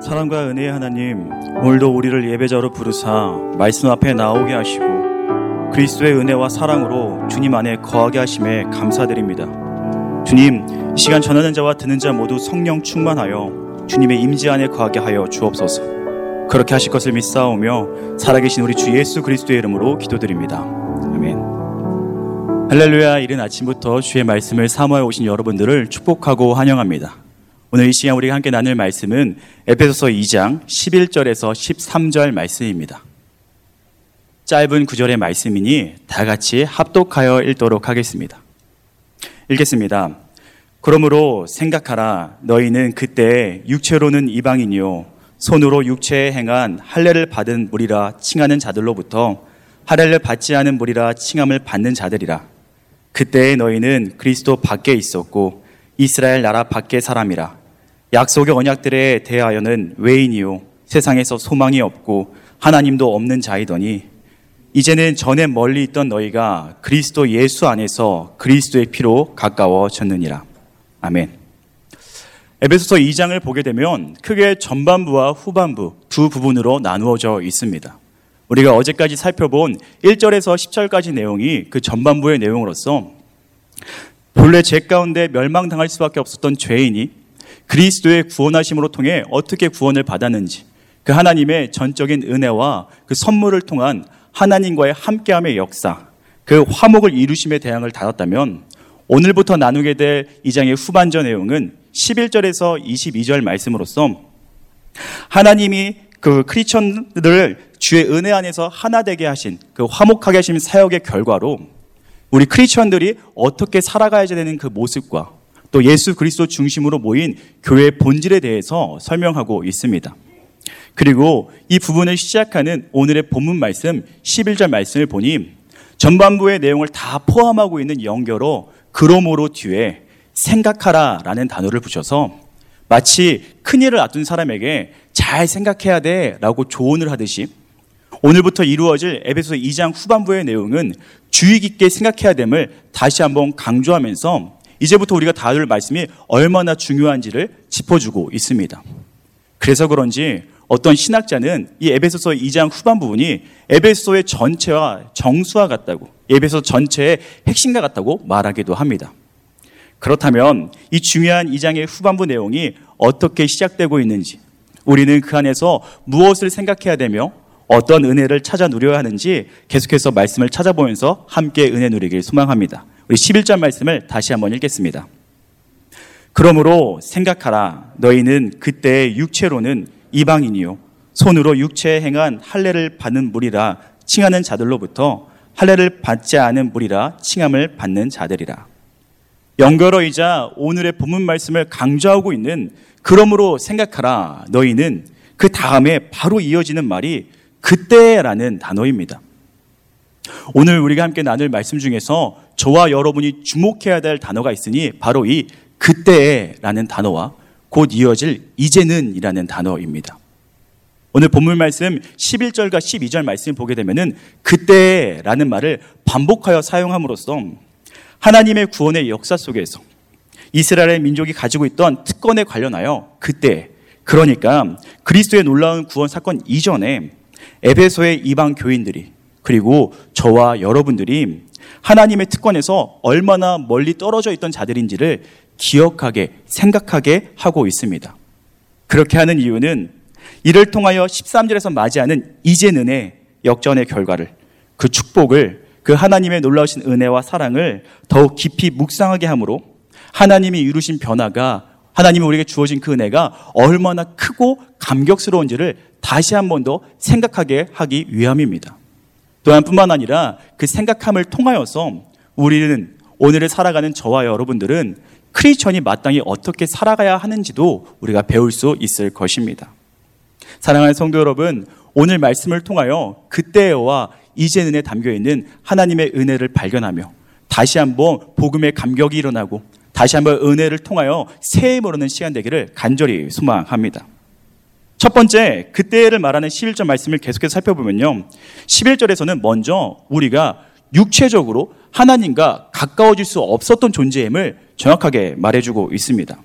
사랑과 은혜의 하나님, 오늘도 우리를 예배자로 부르사 말씀 앞에 나오게 하시고 그리스도의 은혜와 사랑으로 주님 안에 거하게 하심에 감사드립니다. 주님, 이 시간 전하는 자와 듣는 자 모두 성령 충만하여 주님의 임재 안에 거하게 하여 주옵소서. 그렇게 하실 것을 믿사오며 살아계신 우리 주 예수 그리스도의 이름으로 기도드립니다. 아멘. 할렐루야, 이른 아침부터 주의 말씀을 사모해 오신 여러분들을 축복하고 환영합니다. 오늘 이 시간 우리가 함께 나눌 말씀은 에페소서 2장 11절에서 13절 말씀입니다. 짧은 구절의 말씀이니 다 같이 합독하여 읽도록 하겠습니다. 읽겠습니다. 그러므로 생각하라 너희는 그때 육체로는 이방인이요 손으로 육체에 행한 할례를 받은 무리라 칭하는 자들로부터 할례를 받지 않은 무리라 칭함을 받는 자들이라 그때 너희는 그리스도 밖에 있었고 이스라엘 나라 밖의 사람이라 약속의 언약들에 대하여는 외인이요 세상에서 소망이 없고 하나님도 없는 자이더니 이제는 전에 멀리 있던 너희가 그리스도 예수 안에서 그리스도의 피로 가까워졌느니라. 아멘. 에베소서 2장을 보게 되면 크게 전반부와 후반부 두 부분으로 나누어져 있습니다. 우리가 어제까지 살펴본 1절에서 10절까지 내용이 그 전반부의 내용으로서 본래 죄 가운데 멸망당할 수밖에 없었던 죄인이 그리스도의 구원하심으로 통해 어떻게 구원을 받았는지 그 하나님의 전적인 은혜와 그 선물을 통한 하나님과의 함께함의 역사, 그 화목을 이루심의 대항을 다뤘다면 오늘부터 나누게 될 이 장의 후반전 내용은 11절에서 22절 말씀으로서 하나님이 그 크리스천들을 주의 은혜 안에서 하나 되게 하신 그 화목하게 하신 사역의 결과로 우리 크리스천들이 어떻게 살아가야 되는 그 모습과 또 예수 그리스도 중심으로 모인 교회의 본질에 대해서 설명하고 있습니다. 그리고 이 부분을 시작하는 오늘의 본문 말씀 11절 말씀을 보니 전반부의 내용을 다 포함하고 있는 연결어 그러므로 뒤에 생각하라 라는 단어를 붙여서 마치 큰일을 앞둔 사람에게 잘 생각해야 돼 라고 조언을 하듯이 오늘부터 이루어질 에베소 2장 후반부의 내용은 주의 깊게 생각해야 됨을 다시 한번 강조하면서 이제부터 우리가 다룰 말씀이 얼마나 중요한지를 짚어주고 있습니다. 그래서 그런지 어떤 신학자는 이 에베소서 2장 후반 부분이 에베소의 전체와 정수와 같다고, 에베소 전체의 핵심과 같다고 말하기도 합니다. 그렇다면 이 중요한 2장의 후반부 내용이 어떻게 시작되고 있는지, 우리는 그 안에서 무엇을 생각해야 되며 어떤 은혜를 찾아 누려야 하는지 계속해서 말씀을 찾아보면서 함께 은혜 누리길 소망합니다. 우리 11절 말씀을 다시 한번 읽겠습니다. 그러므로 생각하라. 너희는 그때 육체로는 이방인이요. 손으로 육체에 행한 할례를 받는 무리라 칭하는 자들로부터 할례를 받지 않은 무리라 칭함을 받는 자들이라. 연결어이자 오늘의 본문 말씀을 강조하고 있는 그러므로 생각하라. 너희는 그 다음에 바로 이어지는 말이 그때라는 단어입니다. 오늘 우리가 함께 나눌 말씀 중에서 저와 여러분이 주목해야 될 단어가 있으니 바로 이 그때라는 단어와 곧 이어질 이제는이라는 단어입니다. 오늘 본문 말씀 11절과 12절 말씀을 보게 되면은 그때라는 말을 반복하여 사용함으로써 하나님의 구원의 역사 속에서 이스라엘의 민족이 가지고 있던 특권에 관련하여 그때 그러니까 그리스도의 놀라운 구원 사건 이전에 에베소의 이방 교인들이 그리고 저와 여러분들이 하나님의 특권에서 얼마나 멀리 떨어져 있던 자들인지를 기억하게, 생각하게 하고 있습니다. 그렇게 하는 이유는 이를 통하여 13절에서 맞이하는 이제는의 역전의 결과를, 그 축복을, 그 하나님의 놀라우신 은혜와 사랑을 더욱 깊이 묵상하게 함으로 하나님이 이루신 변화가 하나님이 우리에게 주어진 그 은혜가 얼마나 크고 감격스러운지를 다시 한 번 더 생각하게 하기 위함입니다. 또한 뿐만 아니라 그 생각함을 통하여서 우리는 오늘을 살아가는 저와 여러분들은 크리스천이 마땅히 어떻게 살아가야 하는지도 우리가 배울 수 있을 것입니다. 사랑하는 성도 여러분, 오늘 말씀을 통하여 그때와 이제는에 담겨 있는 하나님의 은혜를 발견하며 다시 한번 복음의 감격이 일어나고 다시 한번 은혜를 통하여 새해 모르는 시간 되기를 간절히 소망합니다. 첫 번째, 그때를 말하는 11절 말씀을 계속해서 살펴보면요. 11절에서는 먼저 우리가 육체적으로 하나님과 가까워질 수 없었던 존재임을 정확하게 말해주고 있습니다.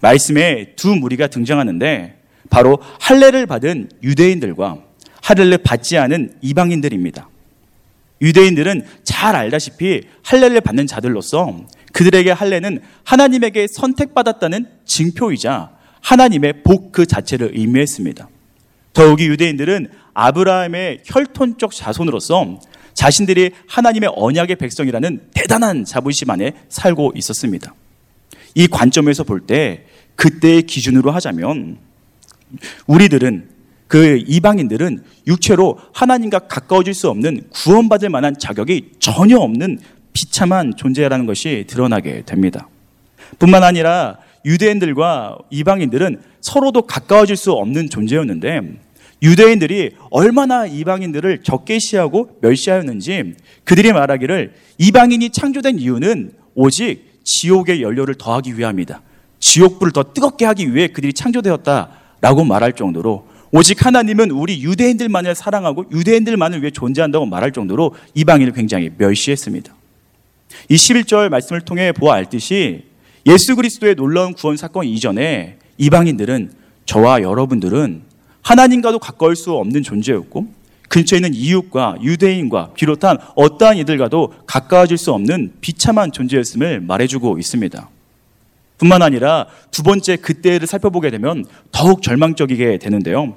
말씀에 두 무리가 등장하는데 바로 할례를 받은 유대인들과 할례를 받지 않은 이방인들입니다. 유대인들은 잘 알다시피 할례를 받는 자들로서 그들에게 할례는 하나님에게 선택받았다는 증표이자 하나님의 복 그 자체를 의미했습니다. 더욱이 유대인들은 아브라함의 혈통적 자손으로서 자신들이 하나님의 언약의 백성이라는 대단한 자부심 안에 살고 있었습니다. 이 관점에서 볼 때 그때의 기준으로 하자면 우리들은 그 이방인들은 육체로 하나님과 가까워질 수 없는 구원받을 만한 자격이 전혀 없는 비참한 존재라는 것이 드러나게 됩니다. 뿐만 아니라 유대인들과 이방인들은 서로도 가까워질 수 없는 존재였는데 유대인들이 얼마나 이방인들을 적개시하고 멸시하였는지 그들이 말하기를 이방인이 창조된 이유는 오직 지옥의 연료를 더하기 위함이다. 지옥불을 더 뜨겁게 하기 위해 그들이 창조되었다라고 말할 정도로 오직 하나님은 우리 유대인들만을 사랑하고 유대인들만을 위해 존재한다고 말할 정도로 이방인을 굉장히 멸시했습니다. 이 11절 말씀을 통해 보아 알듯이 예수 그리스도의 놀라운 구원 사건 이전에 이방인들은 저와 여러분들은 하나님과도 가까울 수 없는 존재였고 근처에 있는 이웃과 유대인과 비롯한 어떠한 이들과도 가까워질 수 없는 비참한 존재였음을 말해주고 있습니다. 뿐만 아니라 두 번째 그때를 살펴보게 되면 더욱 절망적이게 되는데요.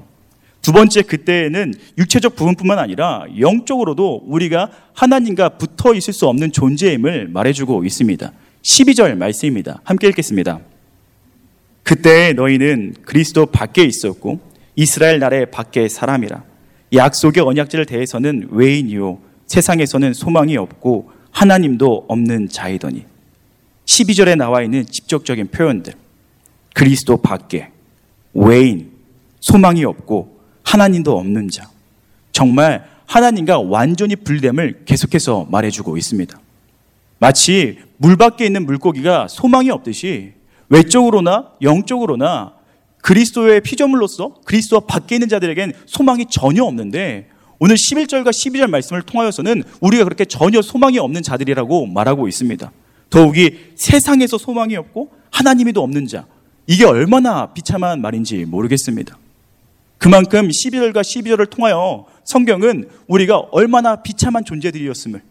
두 번째 그때에는 육체적 부분뿐만 아니라 영적으로도 우리가 하나님과 붙어 있을 수 없는 존재임을 말해주고 있습니다. 12절 말씀입니다. 함께 읽겠습니다. 그때 너희는 그리스도 밖에 있었고 이스라엘 나라의 밖에 사람이라 약속의 언약제를 대해서는 외인이요 세상에서는 소망이 없고 하나님도 없는 자이더니 12절에 나와 있는 직접적인 표현들. 그리스도 밖에, 외인, 소망이 없고 하나님도 없는 자. 정말 하나님과 완전히 분리됨을 계속해서 말해주고 있습니다. 마치 물 밖에 있는 물고기가 소망이 없듯이 외적으로나 영적으로나 그리스도의 피조물로서 그리스도 밖에 있는 자들에겐 소망이 전혀 없는데 오늘 11절과 12절 말씀을 통하여서는 우리가 그렇게 전혀 소망이 없는 자들이라고 말하고 있습니다. 더욱이 세상에서 소망이 없고 하나님이도 없는 자. 이게 얼마나 비참한 말인지 모르겠습니다. 그만큼 11절과 12절을 통하여 성경은 우리가 얼마나 비참한 존재들이었음을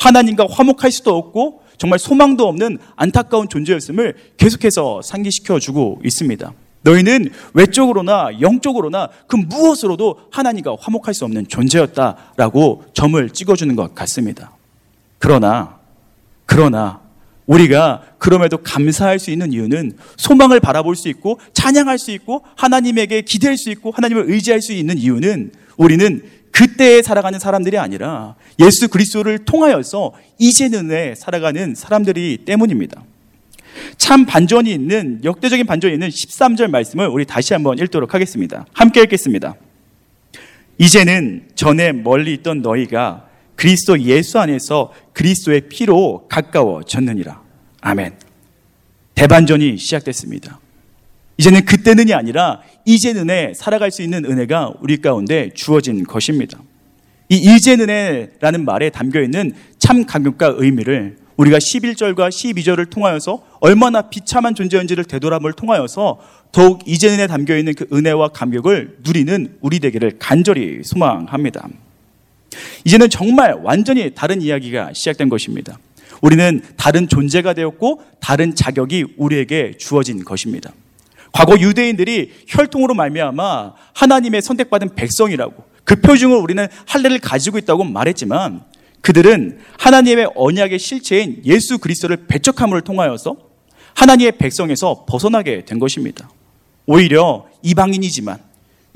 하나님과 화목할 수도 없고 정말 소망도 없는 안타까운 존재였음을 계속해서 상기시켜 주고 있습니다. 너희는 외적으로나 영적으로나 그 무엇으로도 하나님과 화목할 수 없는 존재였다라고 점을 찍어주는 것 같습니다. 그러나, 그러나 우리가 그럼에도 감사할 수 있는 이유는 소망을 바라볼 수 있고 찬양할 수 있고 하나님에게 기대할 수 있고 하나님을 의지할 수 있는 이유는 우리는 그때에 살아가는 사람들이 아니라 예수 그리스도를 통하여서 이제는 살아가는 사람들이 때문입니다. 참 반전이 있는 역대적인 반전이 있는 13절 말씀을 우리 다시 한번 읽도록 하겠습니다. 함께 읽겠습니다. 이제는 전에 멀리 있던 너희가 그리스도 예수 안에서 그리스도의 피로 가까워졌느니라. 아멘. 대반전이 시작됐습니다. 이제는 그때는이 아니라 이제는에 살아갈 수 있는 은혜가 우리 가운데 주어진 것입니다. 이 이제는에라는 말에 담겨 있는 참 감격과 의미를 우리가 11절과 12절을 통하여서 얼마나 비참한 존재인지를 되돌아볼 통하여서 더욱 이제는에 담겨 있는 그 은혜와 감격을 누리는 우리 되기를 간절히 소망합니다. 이제는 정말 완전히 다른 이야기가 시작된 것입니다. 우리는 다른 존재가 되었고 다른 자격이 우리에게 주어진 것입니다. 과거 유대인들이 혈통으로 말미암아 하나님의 선택받은 백성이라고 그 표징을 우리는 할례를 가지고 있다고 말했지만 그들은 하나님의 언약의 실체인 예수 그리스도를 배척함을 통하여서 하나님의 백성에서 벗어나게 된 것입니다. 오히려 이방인이지만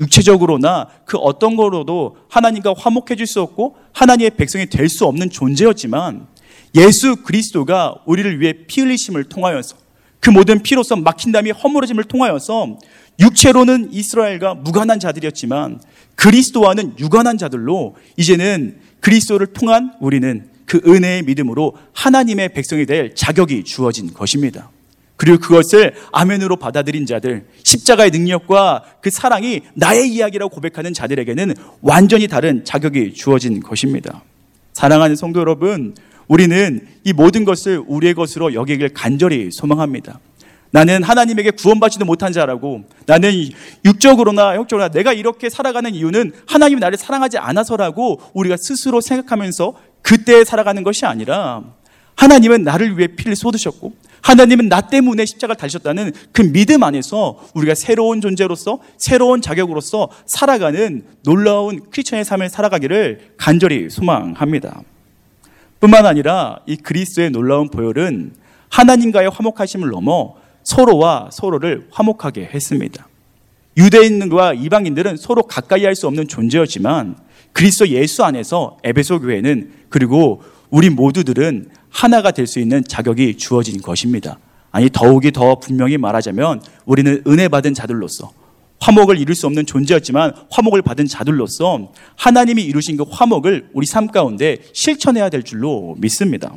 육체적으로나 그 어떤 거로도 하나님과 화목해질 수 없고 하나님의 백성이 될 수 없는 존재였지만 예수 그리스도가 우리를 위해 피 흘리심을 통하여서 그 모든 피로서 막힌 담이 허물어짐을 통하여서 육체로는 이스라엘과 무관한 자들이었지만 그리스도와는 유관한 자들로 이제는 그리스도를 통한 우리는 그 은혜의 믿음으로 하나님의 백성이 될 자격이 주어진 것입니다. 그리고 그것을 아멘으로 받아들인 자들, 십자가의 능력과 그 사랑이 나의 이야기라고 고백하는 자들에게는 완전히 다른 자격이 주어진 것입니다. 사랑하는 성도 여러분, 우리는 이 모든 것을 우리의 것으로 여기길 간절히 소망합니다. 나는 하나님에게 구원받지도 못한 자라고 나는 육적으로나 형적으로나 내가 이렇게 살아가는 이유는 하나님이 나를 사랑하지 않아서라고 우리가 스스로 생각하면서 그때 살아가는 것이 아니라 하나님은 나를 위해 피를 쏟으셨고 하나님은 나 때문에 십자가를 달리셨다는 그 믿음 안에서 우리가 새로운 존재로서 새로운 자격으로서 살아가는 놀라운 크리스천의 삶을 살아가기를 간절히 소망합니다. 뿐만 아니라 이 그리스도의 놀라운 보혈은 하나님과의 화목하심을 넘어 서로와 서로를 화목하게 했습니다. 유대인과 이방인들은 서로 가까이 할 수 없는 존재였지만 그리스도 예수 안에서 에베소 교회는 그리고 우리 모두들은 하나가 될 수 있는 자격이 주어진 것입니다. 아니 더욱이 더 분명히 말하자면 우리는 은혜 받은 자들로서 화목을 이룰 수 없는 존재였지만 화목을 받은 자들로서 하나님이 이루신 그 화목을 우리 삶 가운데 실천해야 될 줄로 믿습니다.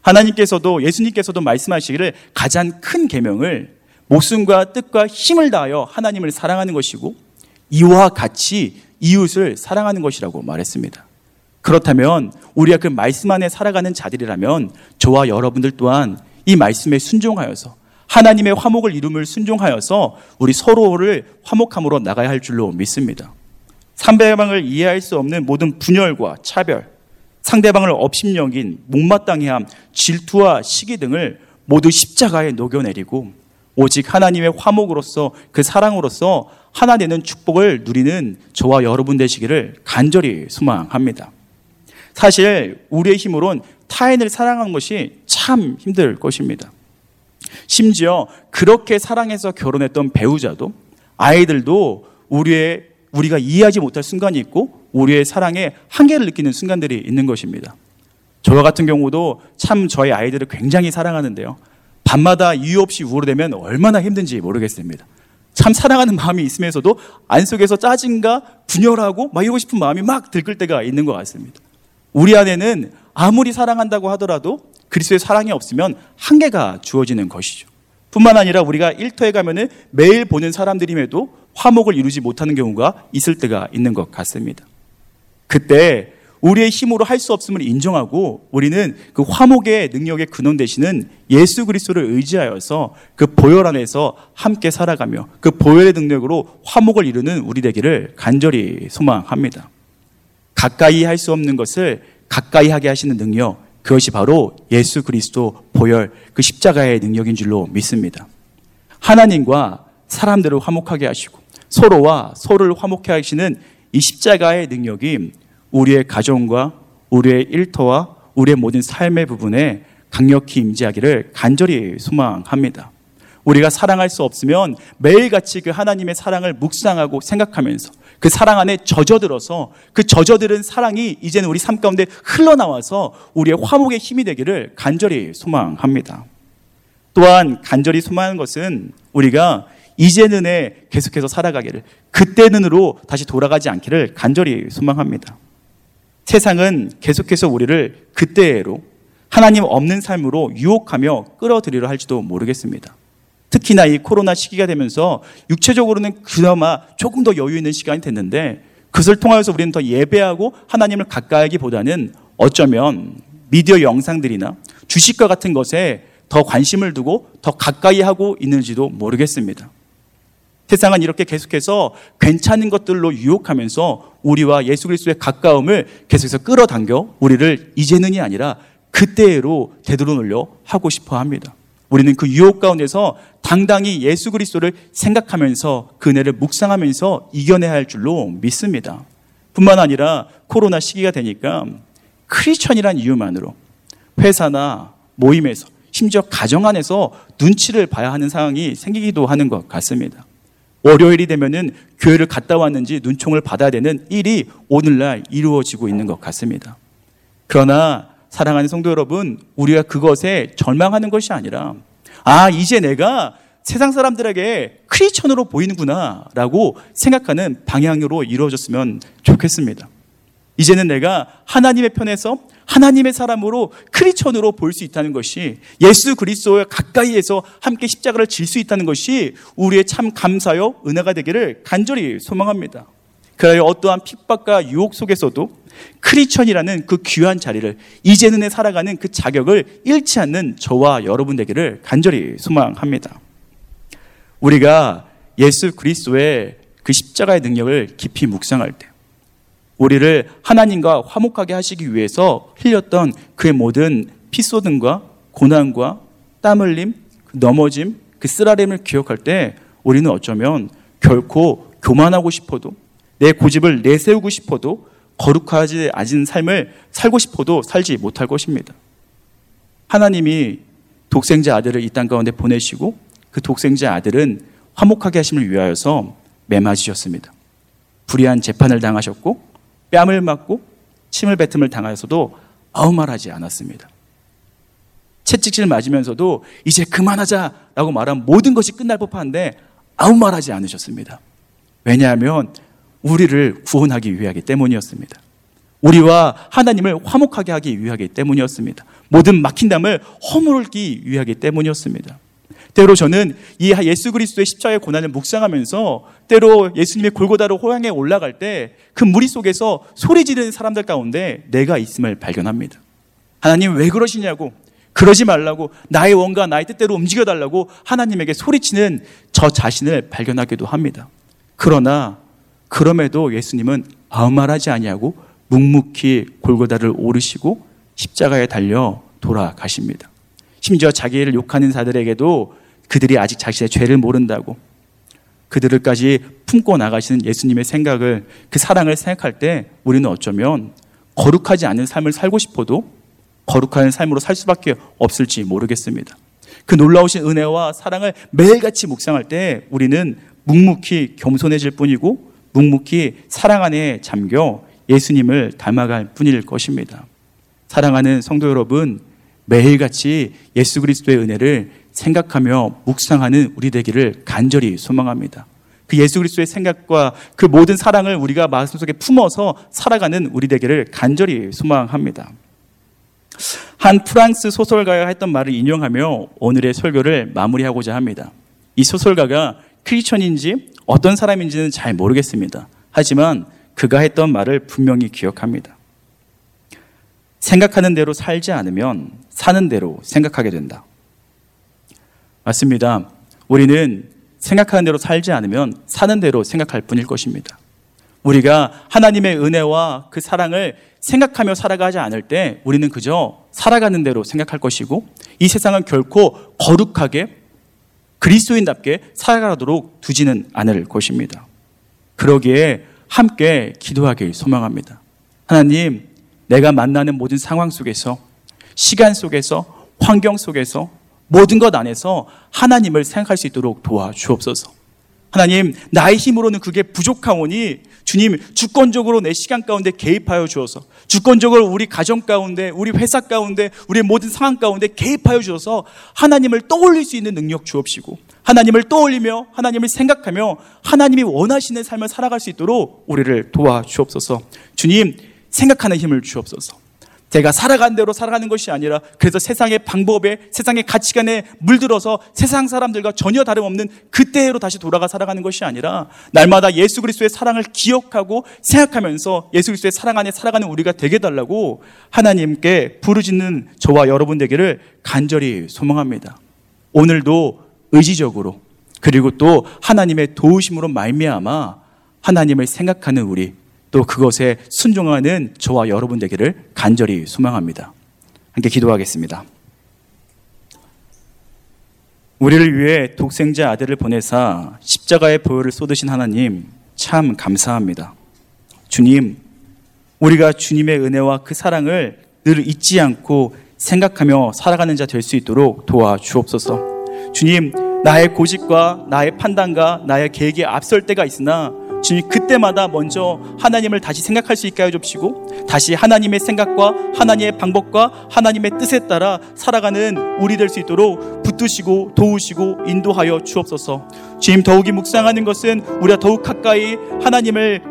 하나님께서도 예수님께서도 말씀하시기를 가장 큰 계명을 목숨과 뜻과 힘을 다하여 하나님을 사랑하는 것이고 이와 같이 이웃을 사랑하는 것이라고 말했습니다. 그렇다면 우리가 그 말씀 안에 살아가는 자들이라면 저와 여러분들 또한 이 말씀에 순종하여서 하나님의 화목을 이룸을 순종하여서 우리 서로를 화목함으로 나가야 할 줄로 믿습니다. 상대방을 이해할 수 없는 모든 분열과 차별, 상대방을 업신여긴 못마땅해함, 질투와 시기 등을 모두 십자가에 녹여내리고 오직 하나님의 화목으로서 그 사랑으로서 하나 되는 축복을 누리는 저와 여러분 되시기를 간절히 소망합니다. 사실 우리의 힘으론 타인을 사랑하는 것이 참 힘들 것입니다. 심지어 그렇게 사랑해서 결혼했던 배우자도 아이들도 우리의 우리가 이해하지 못할 순간이 있고 우리의 사랑에 한계를 느끼는 순간들이 있는 것입니다. 저와 같은 경우도 참 저희 아이들을 굉장히 사랑하는데요. 밤마다 이유 없이 우울되면 얼마나 힘든지 모르겠습니다. 참 사랑하는 마음이 있으면서도 안 속에서 짜증과 분열하고 막 이러고 싶은 마음이 막 들끓 때가 있는 것 같습니다. 우리 안에는 아무리 사랑한다고 하더라도 그리스도의 사랑이 없으면 한계가 주어지는 것이죠. 뿐만 아니라 우리가 일터에 가면은 매일 보는 사람들임에도 화목을 이루지 못하는 경우가 있을 때가 있는 것 같습니다. 그때 우리의 힘으로 할 수 없음을 인정하고 우리는 그 화목의 능력의 근원 되시는 예수 그리스도를 의지하여서 그 보혈 안에서 함께 살아가며 그 보혈의 능력으로 화목을 이루는 우리 되기를 간절히 소망합니다. 가까이 할 수 없는 것을 가까이 하게 하시는 능력, 그것이 바로 예수 그리스도 보혈 그 십자가의 능력인 줄로 믿습니다. 하나님과 사람들을 화목하게 하시고 서로와 서로를 화목해 하시는 이 십자가의 능력이 우리의 가정과 우리의 일터와 우리의 모든 삶의 부분에 강력히 임재하기를 간절히 소망합니다. 우리가 사랑할 수 없으면 매일같이 그 하나님의 사랑을 묵상하고 생각하면서 그 사랑 안에 젖어들어서 그 젖어들은 사랑이 이제는 우리 삶 가운데 흘러나와서 우리의 화목의 힘이 되기를 간절히 소망합니다. 또한 간절히 소망하는 것은 우리가 이제 는에 계속해서 살아가기를 그때 는으로 다시 돌아가지 않기를 간절히 소망합니다. 세상은 계속해서 우리를 그때로 하나님 없는 삶으로 유혹하며 끌어들이려 할지도 모르겠습니다. 특히나 이 코로나 시기가 되면서 육체적으로는 그나마 조금 더 여유 있는 시간이 됐는데 그것을 통하여서 우리는 더 예배하고 하나님을 가까이 하기보다는 어쩌면 미디어 영상들이나 주식과 같은 것에 더 관심을 두고 더 가까이 하고 있는지도 모르겠습니다. 세상은 이렇게 계속해서 괜찮은 것들로 유혹하면서 우리와 예수 그리스도의 가까움을 계속해서 끌어당겨 우리를 이제는이 아니라 그때로 되돌아놓으려 하고 싶어 합니다. 우리는 그 유혹 가운데서 당당히 예수 그리스도를 생각하면서 그 은혜를 묵상하면서 이겨내야 할 줄로 믿습니다. 뿐만 아니라 코로나 시기가 되니까 크리스천이란 이유만으로 회사나 모임에서 심지어 가정 안에서 눈치를 봐야 하는 상황이 생기기도 하는 것 같습니다. 월요일이 되면은 교회를 갔다 왔는지 눈총을 받아야 되는 일이 오늘날 이루어지고 있는 것 같습니다. 그러나 사랑하는 성도 여러분, 우리가 그것에 절망하는 것이 아니라 아, 이제 내가 세상 사람들에게 크리스천으로 보이는구나 라고 생각하는 방향으로 이루어졌으면 좋겠습니다. 이제는 내가 하나님의 편에서 하나님의 사람으로 크리스천으로 볼 수 있다는 것이 예수 그리스도와 가까이에서 함께 십자가를 질 수 있다는 것이 우리의 참 감사요 은혜가 되기를 간절히 소망합니다. 그러여 어떠한 핍박과 유혹 속에서도 크리천이라는 그 귀한 자리를 이제는 해 살아가는 그 자격을 잃지 않는 저와 여러분 되기를 간절히 소망합니다. 우리가 예수 그리스도의 그 십자가의 능력을 깊이 묵상할 때 우리를 하나님과 화목하게 하시기 위해서 흘렸던 그의 모든 피소등과 고난과 땀 흘림, 그 넘어짐, 그 쓰라림을 기억할 때 우리는 어쩌면 결코 교만하고 싶어도 내 고집을 내세우고 싶어도 거룩하지 않은 삶을 살고 싶어도 살지 못할 것입니다. 하나님이 독생자 아들을 이 땅 가운데 보내시고 그 독생자 아들은 화목하게 하심을 위하여서 매맞으셨습니다. 불의한 재판을 당하셨고 뺨을 맞고 침을 뱉음을 당하여서도 아무 말하지 않았습니다. 채찍질 맞으면서도 이제 그만하자라고 말한 모든 것이 끝날 법한데 아무 말하지 않으셨습니다. 왜냐하면 우리를 구원하기 위하기 때문이었습니다. 우리와 하나님을 화목하게 하기 위하기 때문이었습니다. 모든 막힌 담을 허물기 위하기 때문이었습니다. 때로 저는 이 예수 그리스도의 십자가의 고난을 묵상하면서 때로 예수님의 골고다로 호양에 올라갈 때 그 무리 속에서 소리 지르는 사람들 가운데 내가 있음을 발견합니다. 하나님 왜 그러시냐고 그러지 말라고 나의 원과 나의 뜻대로 움직여 달라고 하나님에게 소리치는 저 자신을 발견하기도 합니다. 그러나 그럼에도 예수님은 아무 말 하지 아니하고 묵묵히 골고다를 오르시고 십자가에 달려 돌아가십니다. 심지어 자기를 욕하는 자들에게도 그들이 아직 자신의 죄를 모른다고 그들을까지 품고 나가시는 예수님의 생각을 그 사랑을 생각할 때 우리는 어쩌면 거룩하지 않은 삶을 살고 싶어도 거룩한 삶으로 살 수밖에 없을지 모르겠습니다. 그 놀라우신 은혜와 사랑을 매일같이 묵상할 때 우리는 묵묵히 겸손해질 뿐이고 묵묵히 사랑 안에 잠겨 예수님을 닮아갈 뿐일 것입니다. 사랑하는 성도 여러분, 매일같이 예수 그리스도의 은혜를 생각하며 묵상하는 우리 되기를 간절히 소망합니다. 그 예수 그리스도의 생각과 그 모든 사랑을 우리가 마음속에 품어서 살아가는 우리 되기를 간절히 소망합니다. 한 프랑스 소설가가 했던 말을 인용하며 오늘의 설교를 마무리하고자 합니다. 이 소설가가 크리스천인지 어떤 사람인지는 잘 모르겠습니다. 하지만 그가 했던 말을 분명히 기억합니다. 생각하는 대로 살지 않으면 사는 대로 생각하게 된다. 맞습니다. 우리는 생각하는 대로 살지 않으면 사는 대로 생각할 뿐일 것입니다. 우리가 하나님의 은혜와 그 사랑을 생각하며 살아가지 않을 때 우리는 그저 살아가는 대로 생각할 것이고 이 세상은 결코 거룩하게 그리스도인답게 살아가도록 두지는 않을 것입니다. 그러기에 함께 기도하길 소망합니다. 하나님, 내가 만나는 모든 상황 속에서 시간 속에서 환경 속에서 모든 것 안에서 하나님을 생각할 수 있도록 도와주옵소서. 하나님, 나의 힘으로는 그게 부족하오니 주님 주권적으로 내 시간 가운데 개입하여 주어서 주권적으로 우리 가정 가운데 우리 회사 가운데 우리 모든 상황 가운데 개입하여 주어서 하나님을 떠올릴 수 있는 능력 주옵시고 하나님을 떠올리며 하나님을 생각하며 하나님이 원하시는 삶을 살아갈 수 있도록 우리를 도와주옵소서. 주님 생각하는 힘을 주옵소서. 제가 살아간 대로 살아가는 것이 아니라 그래서 세상의 방법에 세상의 가치관에 물들어서 세상 사람들과 전혀 다름없는 그때로 다시 돌아가 살아가는 것이 아니라 날마다 예수 그리스도의 사랑을 기억하고 생각하면서 예수 그리스도의 사랑 안에 살아가는 우리가 되게 달라고 하나님께 부르짖는 저와 여러분 되기를 간절히 소망합니다. 오늘도 의지적으로 그리고 또 하나님의 도우심으로 말미암아 하나님을 생각하는 우리 또 그것에 순종하는 저와 여러분 되기를 간절히 소망합니다. 함께 기도하겠습니다. 우리를 위해 독생자 아들을 보내사 십자가의 보혈을 쏟으신 하나님 참 감사합니다. 주님, 우리가 주님의 은혜와 그 사랑을 늘 잊지 않고 생각하며 살아가는 자 될 수 있도록 도와주옵소서. 주님, 나의 고집과 나의 판단과 나의 계획에 앞설 때가 있으나 주님 그때마다 먼저 하나님을 다시 생각할 수 있게 해주시고 다시 하나님의 생각과 하나님의 방법과 하나님의 뜻에 따라 살아가는 우리 될 수 있도록 붙드시고 도우시고 인도하여 주옵소서. 주님 더욱이 묵상하는 것은 우리가 더욱 가까이 하나님을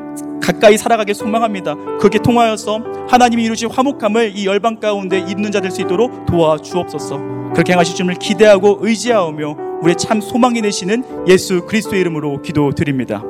가까이 살아가게 소망합니다. 그렇게 통하여서 하나님이 이루신 화목함을 이 열방 가운데 입는 자 될 수 있도록 도와주옵소서. 그렇게 행하실 줄을 기대하고 의지하오며 우리의 참 소망이 되시는 예수 그리스도의 이름으로 기도드립니다.